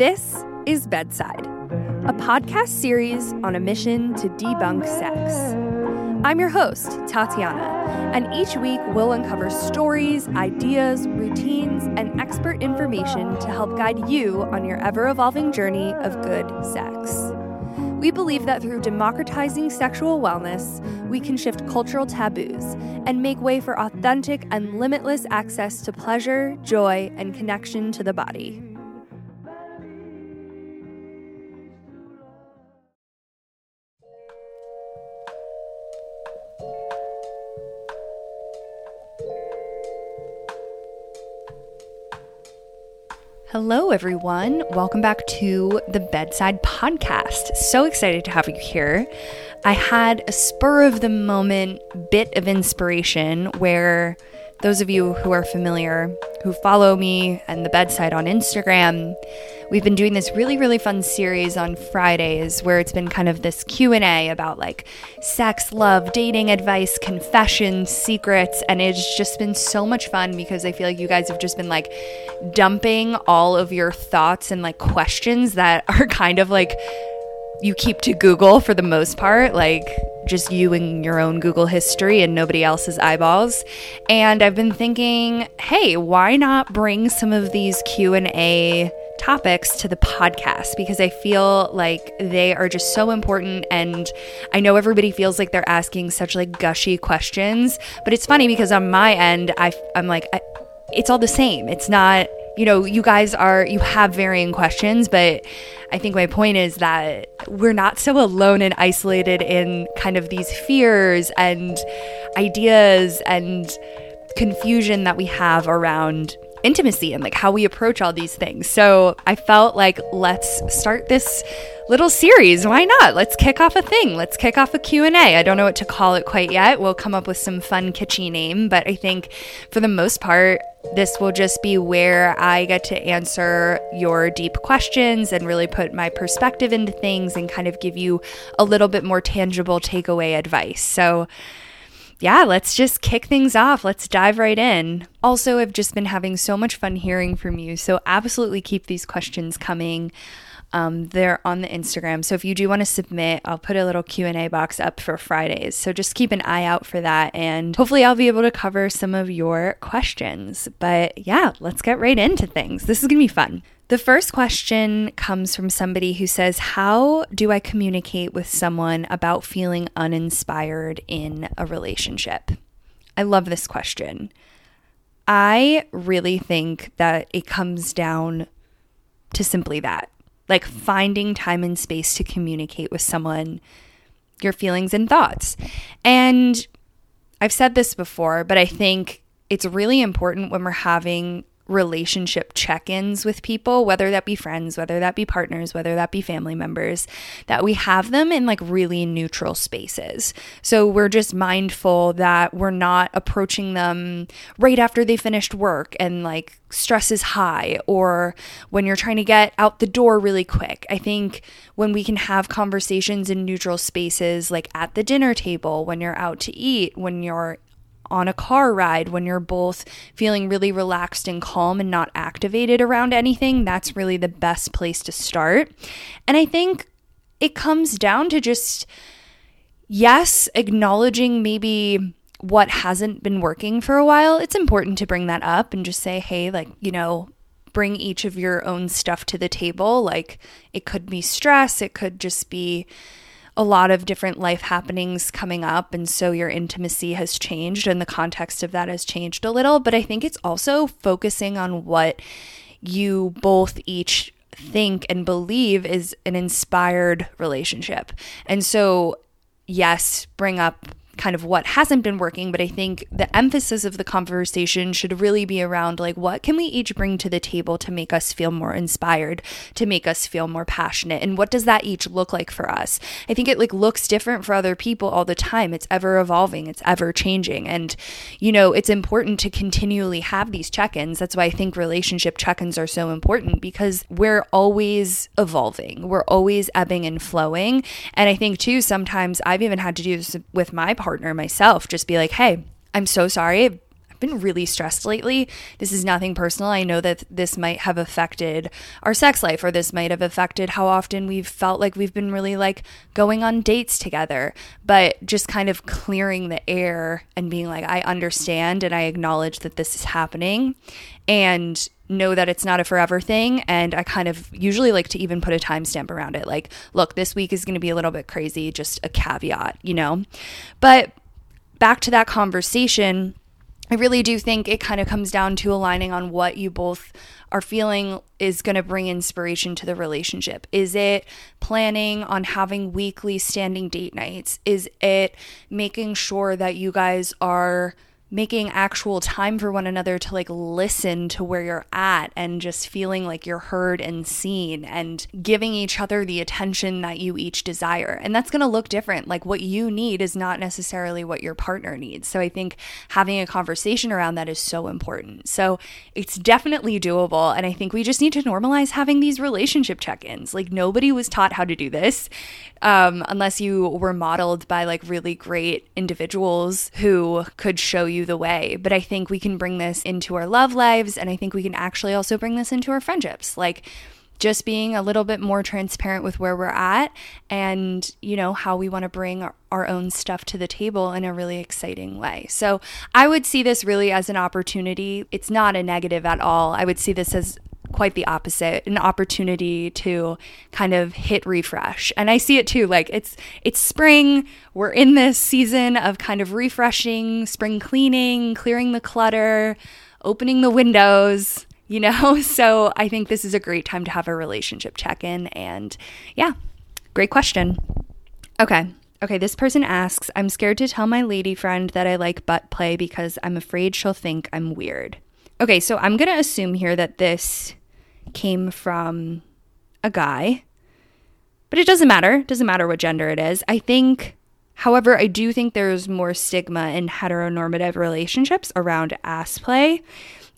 This is Bedside, a podcast series on a mission to debunk sex. I'm your host, Tatiana, and each week we'll uncover stories, ideas, routines, and expert information to help guide you on your ever evolving journey of good sex. We believe that through democratizing sexual wellness, we can shift cultural taboos and make way for authentic and limitless access to pleasure, joy, and connection to the body. Hello, everyone. Welcome back to the Bedside Podcast. So excited to have you here. I had a spur of the moment bit of inspiration where those of you who are familiar, who follow me and the bedside on Instagram, we've been doing this really really fun series on Fridays where it's been kind of this Q&A about like sex, love, dating advice, confessions, secrets and it's just been so much fun because I feel like you guys have just been like dumping all of your thoughts and like questions that are kind of like you keep to Google for the most part, like just you and your own Google history and nobody else's eyeballs. And I've been thinking, hey, why not bring some of these Q&A topics to the podcast because I feel like they are just so important and I know everybody feels like they're asking such like gushy questions, but it's funny because on my end I I'm like I, it's all the same. It's not you know, you guys are, you have varying questions, but I think my point is that we're not so alone and isolated in kind of these fears and ideas and confusion that we have around intimacy and like how we approach all these things. So I felt like let's start this little series. Why not? Let's kick off a thing. Let's kick off a Q&A. I don't know what to call it quite yet. We'll come up with some fun kitschy name, but I think for the most part this will just be where I get to answer your deep questions and really put my perspective into things and kind of give you a little bit more tangible takeaway advice. So yeah, let's just kick things off. Let's dive right in. Also, I've just been having so much fun hearing from you. So, absolutely keep these questions coming. Um, they're on the Instagram. So if you do want to submit, I'll put a little Q&A box up for Fridays. So just keep an eye out for that and hopefully I'll be able to cover some of your questions. But yeah, let's get right into things. This is going to be fun. The first question comes from somebody who says, How do I communicate with someone about feeling uninspired in a relationship? I love this question. I really think that it comes down to simply that like finding time and space to communicate with someone your feelings and thoughts. And I've said this before, but I think it's really important when we're having relationship check ins with people, whether that be friends, whether that be partners, whether that be family members, that we have them in like really neutral spaces. So we're just mindful that we're not approaching them right after they finished work and like stress is high or when you're trying to get out the door really quick. I think when we can have conversations in neutral spaces, like at the dinner table, when you're out to eat, when you're on a car ride when you're both feeling really relaxed and calm and not activated around anything, that's really the best place to start. And I think it comes down to just, yes, acknowledging maybe what hasn't been working for a while. It's important to bring that up and just say, hey, like, you know, bring each of your own stuff to the table. Like, it could be stress, it could just be a lot of different life happenings coming up. And so your intimacy has changed and the context of that has changed a little. But I think it's also focusing on what you both each think and believe is an inspired relationship. And so, yes, bring up kind of what hasn't been working, but I think the emphasis of the conversation should really be around like what can we each bring to the table to make us feel more inspired, to make us feel more passionate, and what does that each look like for us? I think it like looks different for other people all the time. It's ever evolving, it's ever changing, and you know, it's important to continually have these check-ins. That's why I think relationship check-ins are so important because we're always evolving. We're always ebbing and flowing. And I think too sometimes I've even had to do this with my partner partner myself just be like, hey, I'm so sorry. Been really stressed lately. This is nothing personal. I know that this might have affected our sex life or this might have affected how often we've felt like we've been really like going on dates together. But just kind of clearing the air and being like, I understand and I acknowledge that this is happening. And know that it's not a forever thing. And I kind of usually like to even put a timestamp around it. Like, look, this week is going to be a little bit crazy, just a caveat, you know? But back to that conversation, I really do think it kind of comes down to aligning on what you both are feeling is going to bring inspiration to the relationship. Is it planning on having weekly standing date nights? Is it making sure that you guys are making actual time for one another to like listen to where you're at and just feeling like you're heard and seen and giving each other the attention that you each desire. And that's going to look different. Like what you need is not necessarily what your partner needs. So I think having a conversation around that is so important. So it's definitely doable. And I think we just need to normalize having these relationship check ins. Like nobody was taught how to do this um, unless you were modeled by like really great individuals who could show you the way. But I think we can bring this into our love lives, and I think we can actually also bring this into our friendships. Like, just being a little bit more transparent with where we're at and you know how we want to bring our, our, own stuff to the table in a really exciting way so i would see this really as an opportunity it's not a negative at all i would see this as quite the opposite an opportunity to kind of hit refresh. And i see it too like it's it's spring we're in this season of kind of refreshing spring cleaning clearing the clutter opening the windows you know? So i think this is a great time to have a relationship check-in and yeah great question. Okay Okay, this person asks I'm scared to tell my lady friend that I like butt play because I'm afraid she'll think I'm weird. Okay, so I'm going to assume here that this came from a guy. But it doesn't matter. It doesn't matter what gender it is. I think, however, I do think there's more stigma in heteronormative relationships around ass play.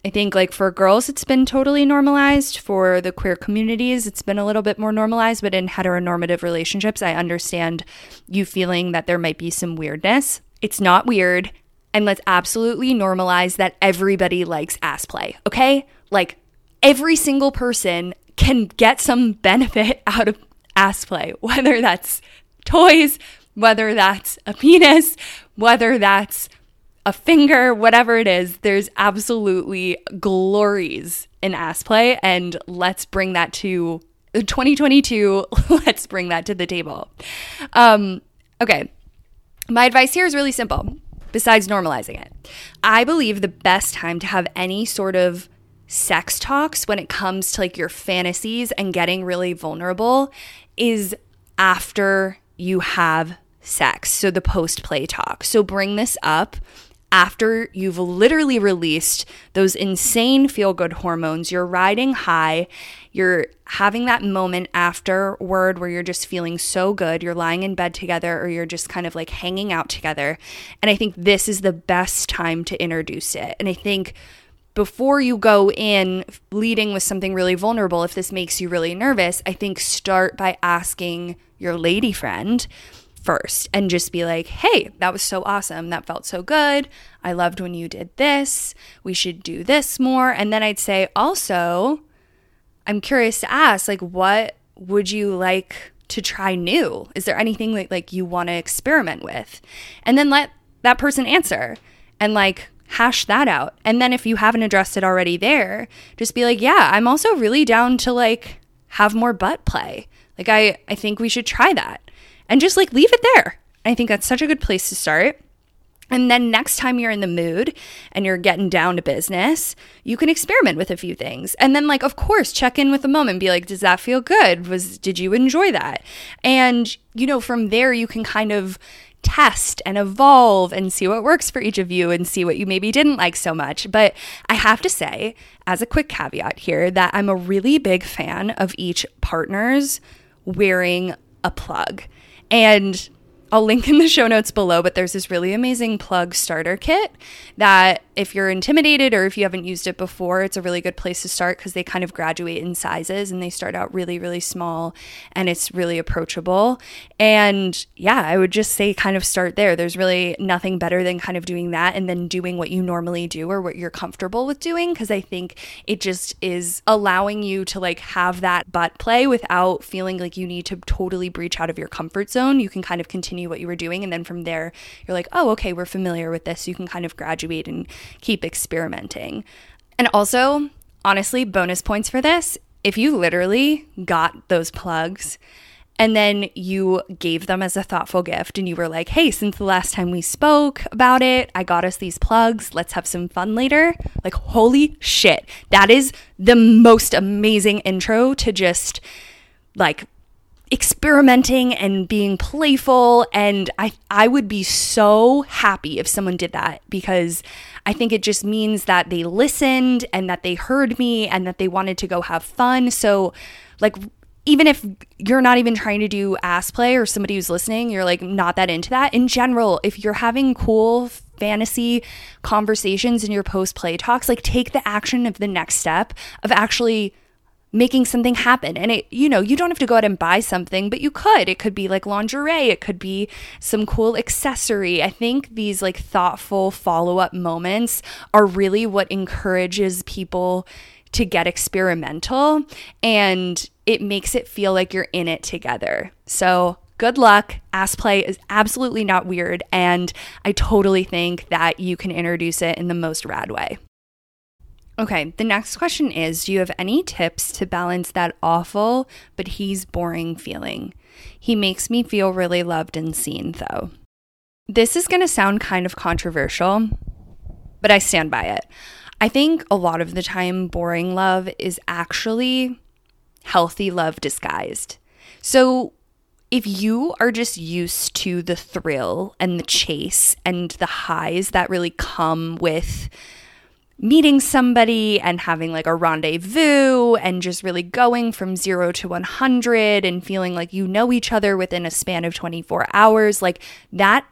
I think, like, for girls, it's been totally normalized. For the queer communities, it's been a little bit more normalized. But in heteronormative relationships, I understand you feeling that there might be some weirdness. It's not weird. And let's absolutely normalize that everybody likes ass play, okay? Like, every single person can get some benefit out of ass play, whether that's toys, whether that's a penis, whether that's a finger, whatever it is, there's absolutely glories in ass play. And let's bring that to 2022. let's bring that to the table. Um, okay. My advice here is really simple, besides normalizing it. I believe the best time to have any sort of sex talks when it comes to like your fantasies and getting really vulnerable is after you have sex. So the post play talk. So bring this up after you've literally released those insane feel good hormones. You're riding high. You're having that moment afterward where you're just feeling so good. You're lying in bed together or you're just kind of like hanging out together. And I think this is the best time to introduce it. And I think before you go in leading with something really vulnerable, if this makes you really nervous, I think start by asking your lady friend first and just be like, hey, that was so awesome. That felt so good. I loved when you did this. We should do this more. And then I'd say, also, I'm curious to ask, like, what would you like to try new? Is there anything that like you want to experiment with? And then let that person answer. And like hash that out. And then if you haven't addressed it already there, just be like, yeah, I'm also really down to like have more butt play. Like I I think we should try that. And just like leave it there. I think that's such a good place to start. And then next time you're in the mood and you're getting down to business, you can experiment with a few things. And then like of course, check in with the moment, be like, does that feel good? Was did you enjoy that? And you know, from there you can kind of test and evolve and see what works for each of you and see what you maybe didn't like so much. But I have to say, as a quick caveat here, that I'm a really big fan of each partner's wearing a plug. And I'll link in the show notes below, but there's this really amazing plug starter kit that if you're intimidated or if you haven't used it before, it's a really good place to start because they kind of graduate in sizes and they start out really, really small and it's really approachable. And yeah, I would just say kind of start there. There's really nothing better than kind of doing that and then doing what you normally do or what you're comfortable with doing because I think it just is allowing you to like have that butt play without feeling like you need to totally breach out of your comfort zone. You can kind of continue what you were doing and then from there you're like, "Oh, okay, we're familiar with this." You can kind of graduate and keep experimenting. And also, honestly, bonus points for this if you literally got those plugs and then you gave them as a thoughtful gift and you were like, hey, since the last time we spoke about it, I got us these plugs. Let's have some fun later. Like, holy shit. That is the most amazing intro to just like experimenting and being playful and I I would be so happy if someone did that because I think it just means that they listened and that they heard me and that they wanted to go have fun. So like even if you're not even trying to do ass play or somebody who's listening, you're like not that into that. In general, if you're having cool fantasy conversations in your post play talks, like take the action of the next step of actually making something happen. And it, you know, you don't have to go out and buy something, but you could. It could be like lingerie, it could be some cool accessory. I think these like thoughtful follow up moments are really what encourages people to get experimental and it makes it feel like you're in it together. So, good luck. Ass play is absolutely not weird, and I totally think that you can introduce it in the most rad way. Okay, the next question is Do you have any tips to balance that awful but he's boring feeling? He makes me feel really loved and seen, though. This is going to sound kind of controversial, but I stand by it. I think a lot of the time, boring love is actually healthy love disguised. So, if you are just used to the thrill and the chase and the highs that really come with meeting somebody and having like a rendezvous and just really going from zero to 100 and feeling like you know each other within a span of 24 hours, like that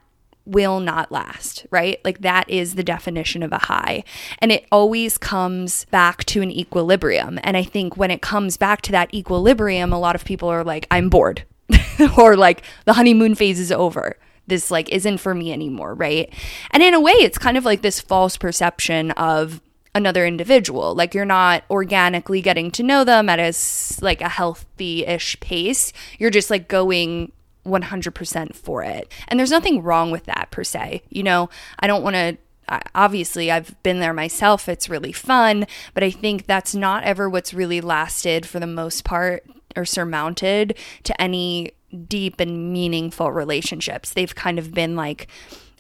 will not last, right? Like that is the definition of a high. And it always comes back to an equilibrium. And I think when it comes back to that equilibrium, a lot of people are like, I'm bored, or like the honeymoon phase is over this like isn't for me anymore, right? And in a way, it's kind of like this false perception of another individual. Like you're not organically getting to know them at a like a healthy-ish pace. You're just like going 100% for it. And there's nothing wrong with that per se. You know, I don't want to obviously I've been there myself. It's really fun, but I think that's not ever what's really lasted for the most part or surmounted to any deep and meaningful relationships. They've kind of been like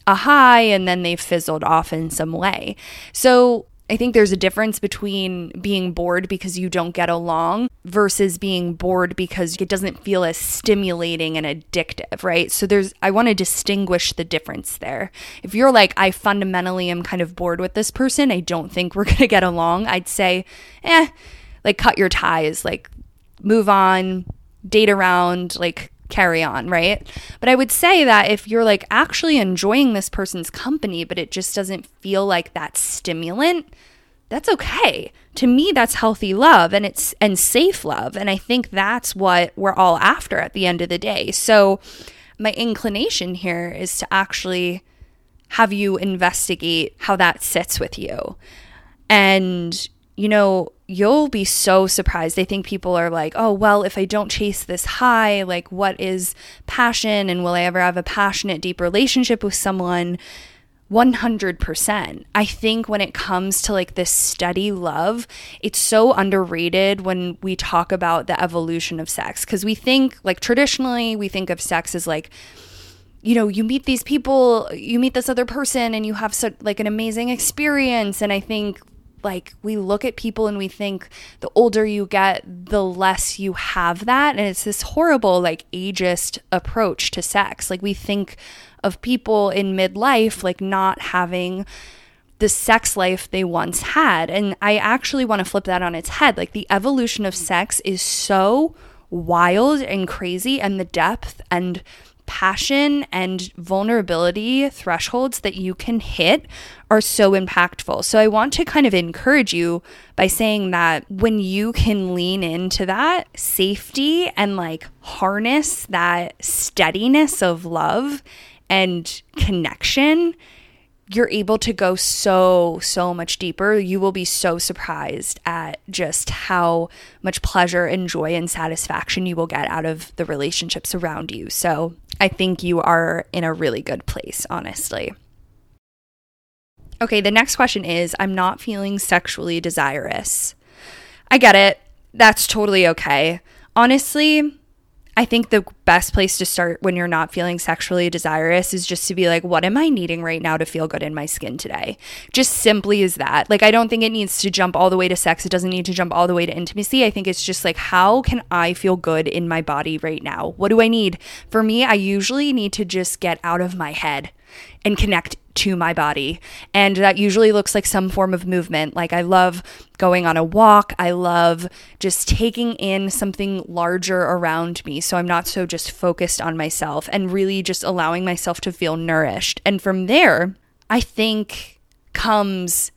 a high and then they've fizzled off in some way. So I think there's a difference between being bored because you don't get along versus being bored because it doesn't feel as stimulating and addictive, right? So there's I want to distinguish the difference there. If you're like I fundamentally am kind of bored with this person, I don't think we're going to get along, I'd say, "Eh, like cut your ties, like move on, date around, like carry on, right? But I would say that if you're like actually enjoying this person's company, but it just doesn't feel like that stimulant, that's okay. To me, that's healthy love and it's and safe love. And I think that's what we're all after at the end of the day. So my inclination here is to actually have you investigate how that sits with you. And you know, you'll be so surprised. I think people are like, oh, well, if I don't chase this high, like, what is passion? And will I ever have a passionate, deep relationship with someone? 100%. I think when it comes to like this steady love, it's so underrated when we talk about the evolution of sex because we think, like, traditionally, we think of sex as like, you know, you meet these people, you meet this other person, and you have such like an amazing experience. And I think like we look at people and we think the older you get the less you have that. And it's this horrible like ageist approach to sex. Like we think of people in midlife like not having the sex life they once had. And i actually want to flip that on its head. Like the evolution of sex is so wild and crazy and the depth and passion and vulnerability thresholds that you can hit are so impactful. So I want to kind of encourage you by saying that when you can lean into that safety and like harness that steadiness of love and connection, you're able to go so, so much deeper. You will be so surprised at just how much pleasure and joy and satisfaction you will get out of the relationships around you. So I think you are in a really good place, honestly. Okay, the next question is I'm not feeling sexually desirous. I get it. That's totally okay. Honestly, I think the best place to start when you're not feeling sexually desirous is just to be like, what am I needing right now to feel good in my skin today? Just simply as that. Like, I don't think it needs to jump all the way to sex. It doesn't need to jump all the way to intimacy. I think it's just like, how can I feel good in my body right now? What do I need? For me, I usually need to just get out of my head and connect to my body. And that usually looks like some form of movement. Like I love going on a walk. I love just taking in something larger around me. So I'm not so just focused on myself and really just allowing myself to feel nourished. And from there, I think comes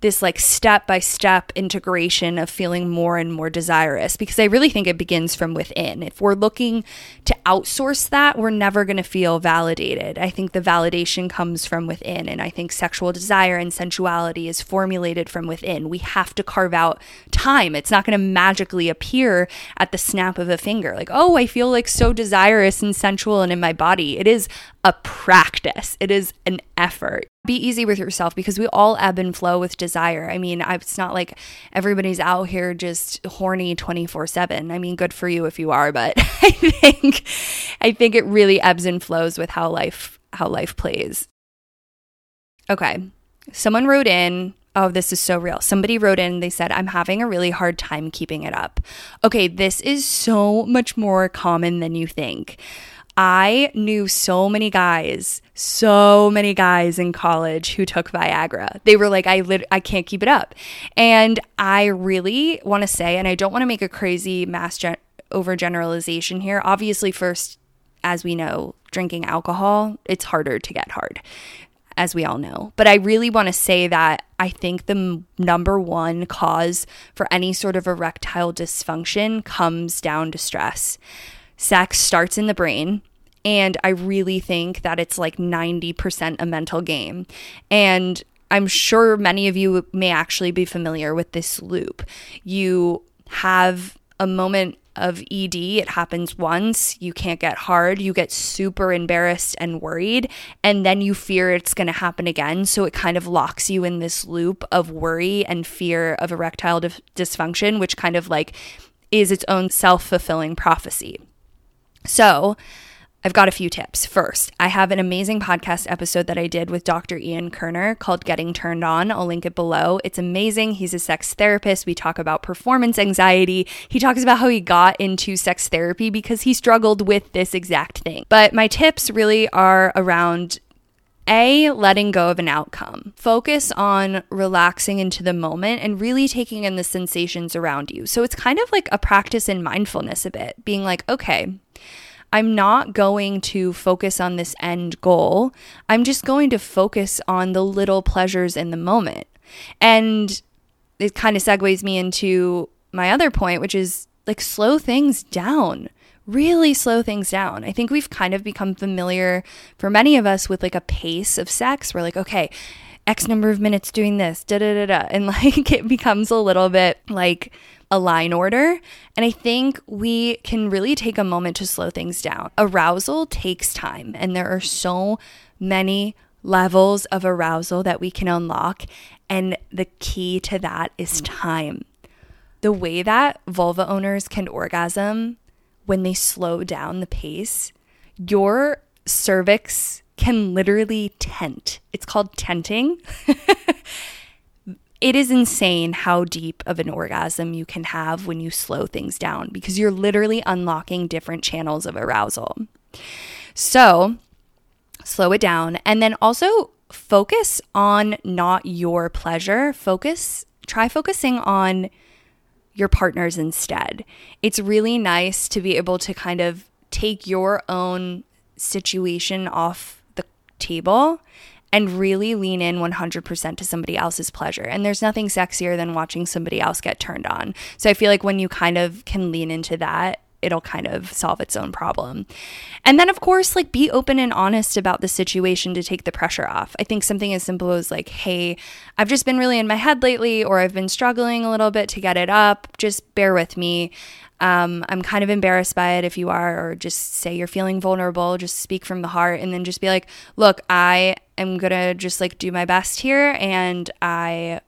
this like step by step integration of feeling more and more desirous because I really think it begins from within. If we're looking to outsource that, we're never going to feel validated. I think the validation comes from within, and I think sexual desire and sensuality is formulated from within. We have to carve out time. It's not going to magically appear at the snap of a finger like, oh, I feel like so desirous and sensual and in my body. It is a practice, it is an effort be easy with yourself because we all ebb and flow with desire. I mean, it's not like everybody's out here just horny 24/7. I mean, good for you if you are, but I think I think it really ebbs and flows with how life how life plays. Okay. Someone wrote in Oh, this is so real. Somebody wrote in, they said, I'm having a really hard time keeping it up. Okay, this is so much more common than you think. I knew so many guys, so many guys in college who took Viagra. They were like, I lit- I can't keep it up. And I really want to say, and I don't want to make a crazy mass gen- overgeneralization here. Obviously, first, as we know, drinking alcohol, it's harder to get hard, as we all know. But I really want to say that I think the m- number one cause for any sort of erectile dysfunction comes down to stress. Sex starts in the brain and I really think that it's like 90% a mental game. And I'm sure many of you may actually be familiar with this loop. You have a moment of ED, it happens once, you can't get hard, you get super embarrassed and worried, and then you fear it's going to happen again. So it kind of locks you in this loop of worry and fear of erectile dysfunction, which kind of like is its own self fulfilling prophecy. So, I've got a few tips. First, I have an amazing podcast episode that I did with Dr. Ian Kerner called Getting Turned On. I'll link it below. It's amazing. He's a sex therapist. We talk about performance anxiety. He talks about how he got into sex therapy because he struggled with this exact thing. But my tips really are around a, letting go of an outcome. Focus on relaxing into the moment and really taking in the sensations around you. So it's kind of like a practice in mindfulness a bit, being like, okay, I'm not going to focus on this end goal. I'm just going to focus on the little pleasures in the moment. And it kind of segues me into my other point, which is like slow things down. Really slow things down. I think we've kind of become familiar for many of us with like a pace of sex. We're like, okay, X number of minutes doing this, da da da da. And like it becomes a little bit like a line order. And I think we can really take a moment to slow things down. Arousal takes time, and there are so many levels of arousal that we can unlock. And the key to that is time. The way that vulva owners can orgasm when they slow down the pace, your cervix can literally tent. It's called tenting. it is insane how deep of an orgasm you can have when you slow things down because you're literally unlocking different channels of arousal. So, slow it down and then also focus on not your pleasure. Focus, try focusing on your partners instead. It's really nice to be able to kind of take your own situation off table and really lean in 100% to somebody else's pleasure. And there's nothing sexier than watching somebody else get turned on. So I feel like when you kind of can lean into that, it'll kind of solve its own problem. And then, of course, like be open and honest about the situation to take the pressure off. I think something as simple as, like, hey, I've just been really in my head lately, or I've been struggling a little bit to get it up. Just bear with me. Um, I'm kind of embarrassed by it if you are, or just say you're feeling vulnerable, just speak from the heart, and then just be like, look, I am gonna just like do my best here, and I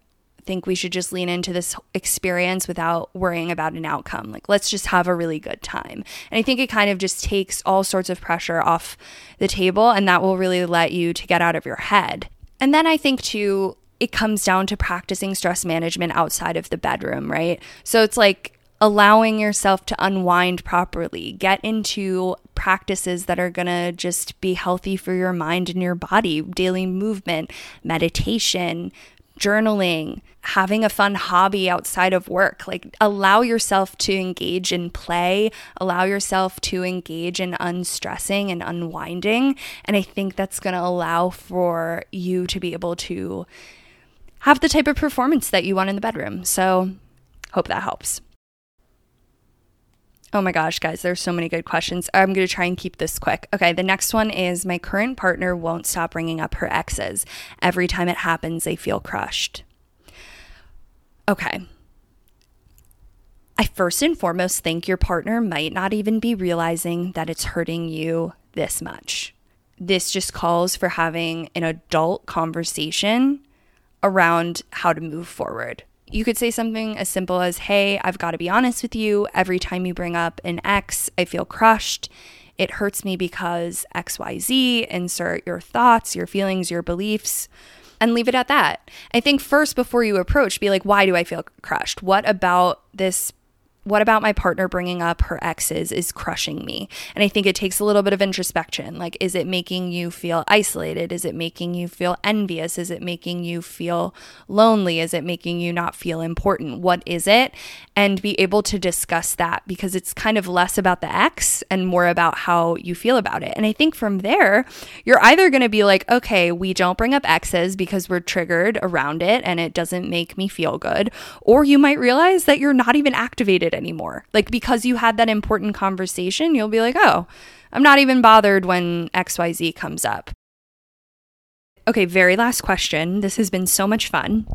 think we should just lean into this experience without worrying about an outcome. Like, let's just have a really good time. And I think it kind of just takes all sorts of pressure off the table, and that will really let you to get out of your head. And then I think too, it comes down to practicing stress management outside of the bedroom, right? So it's like allowing yourself to unwind properly, get into practices that are going to just be healthy for your mind and your body, daily movement, meditation, journaling, having a fun hobby outside of work. Like, allow yourself to engage in play, allow yourself to engage in unstressing and unwinding. And I think that's going to allow for you to be able to have the type of performance that you want in the bedroom. So, hope that helps. Oh my gosh, guys, there's so many good questions. I'm going to try and keep this quick. Okay, the next one is my current partner won't stop bringing up her exes. Every time it happens, they feel crushed. Okay. I first and foremost think your partner might not even be realizing that it's hurting you this much. This just calls for having an adult conversation around how to move forward. You could say something as simple as, Hey, I've got to be honest with you. Every time you bring up an ex, I feel crushed. It hurts me because XYZ. Insert your thoughts, your feelings, your beliefs, and leave it at that. I think first, before you approach, be like, Why do I feel crushed? What about this what about my partner bringing up her exes is crushing me? And I think it takes a little bit of introspection. Like, is it making you feel isolated? Is it making you feel envious? Is it making you feel lonely? Is it making you not feel important? What is it? And be able to discuss that because it's kind of less about the ex and more about how you feel about it. And I think from there, you're either going to be like, okay, we don't bring up exes because we're triggered around it and it doesn't make me feel good. Or you might realize that you're not even activated anymore. Like because you had that important conversation, you'll be like, oh, I'm not even bothered when XYZ comes up. Okay, very last question. This has been so much fun.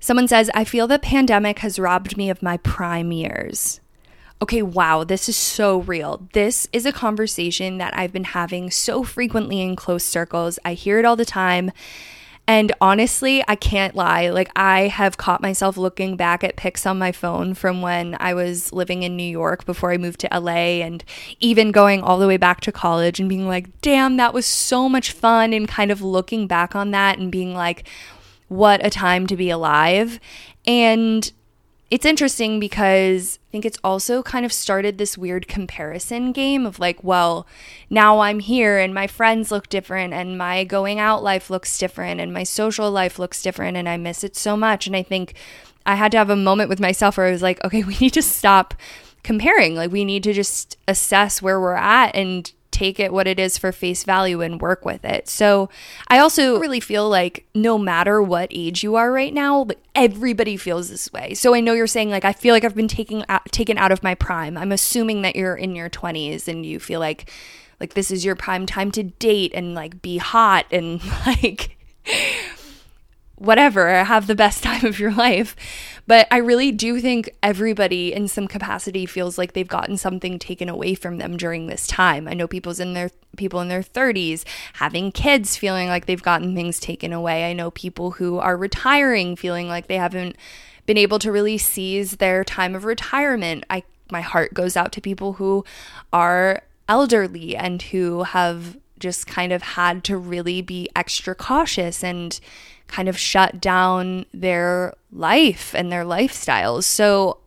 Someone says, I feel the pandemic has robbed me of my prime years. Okay, wow, this is so real. This is a conversation that I've been having so frequently in close circles. I hear it all the time. And honestly, I can't lie. Like, I have caught myself looking back at pics on my phone from when I was living in New York before I moved to LA, and even going all the way back to college and being like, damn, that was so much fun. And kind of looking back on that and being like, what a time to be alive. And it's interesting because I think it's also kind of started this weird comparison game of like, well, now I'm here and my friends look different and my going out life looks different and my social life looks different and I miss it so much. And I think I had to have a moment with myself where I was like, okay, we need to stop comparing. Like, we need to just assess where we're at and take it what it is for face value and work with it. So I also really feel like no matter what age you are right now, everybody feels this way. So I know you're saying like I feel like I've been taken taken out of my prime. I'm assuming that you're in your 20s and you feel like like this is your prime time to date and like be hot and like whatever, have the best time of your life. But I really do think everybody in some capacity feels like they've gotten something taken away from them during this time. I know people's in their people in their 30s having kids feeling like they've gotten things taken away. I know people who are retiring feeling like they haven't been able to really seize their time of retirement. I my heart goes out to people who are elderly and who have just kind of had to really be extra cautious and kind of shut down their life and their lifestyles. So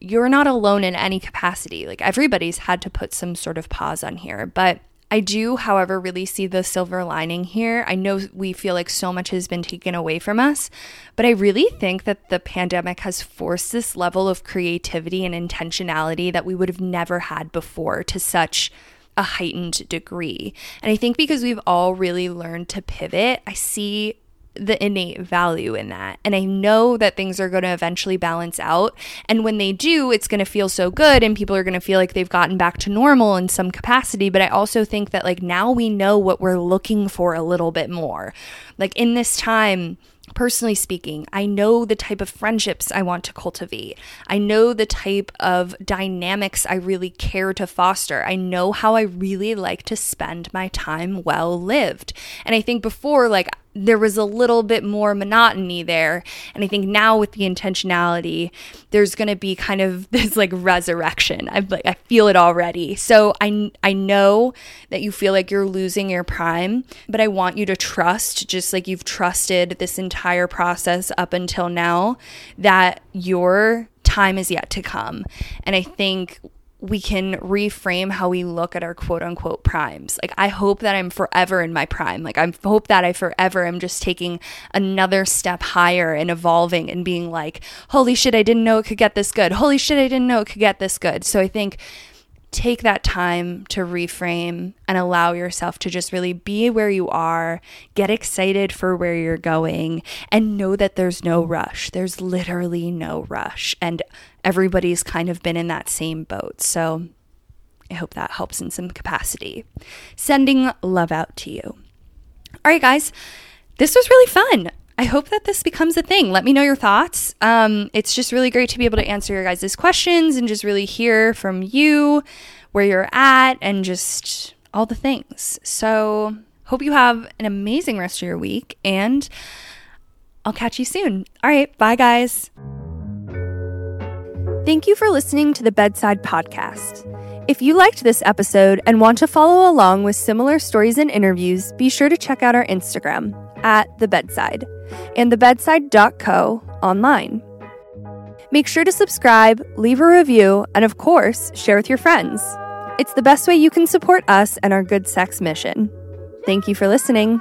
you're not alone in any capacity. Like everybody's had to put some sort of pause on here. But I do, however, really see the silver lining here. I know we feel like so much has been taken away from us, but I really think that the pandemic has forced this level of creativity and intentionality that we would have never had before to such a heightened degree. And I think because we've all really learned to pivot, I see the innate value in that. And I know that things are going to eventually balance out. And when they do, it's going to feel so good and people are going to feel like they've gotten back to normal in some capacity. But I also think that like now we know what we're looking for a little bit more. Like in this time, personally speaking, I know the type of friendships I want to cultivate. I know the type of dynamics I really care to foster. I know how I really like to spend my time well lived. And I think before, like, there was a little bit more monotony there. And I think now with the intentionality, there's going to be kind of this like resurrection. I like I feel it already. So I I know that you feel like you're losing your prime, but I want you to trust just like you've trusted this entire process up until now that your time is yet to come. And I think we can reframe how we look at our quote unquote primes. Like, I hope that I'm forever in my prime. Like, I hope that I forever am just taking another step higher and evolving and being like, holy shit, I didn't know it could get this good. Holy shit, I didn't know it could get this good. So I think take that time to reframe and allow yourself to just really be where you are, get excited for where you're going, and know that there's no rush. There's literally no rush. And everybody's kind of been in that same boat. So I hope that helps in some capacity. Sending love out to you. All right, guys, this was really fun. I hope that this becomes a thing. Let me know your thoughts. Um, it's just really great to be able to answer your guys' questions and just really hear from you where you're at and just all the things. So, hope you have an amazing rest of your week and I'll catch you soon. All right, bye, guys. Thank you for listening to the Bedside Podcast. If you liked this episode and want to follow along with similar stories and interviews, be sure to check out our Instagram at The Bedside and thebedside.co online. Make sure to subscribe, leave a review, and of course, share with your friends. It's the best way you can support us and our good sex mission. Thank you for listening.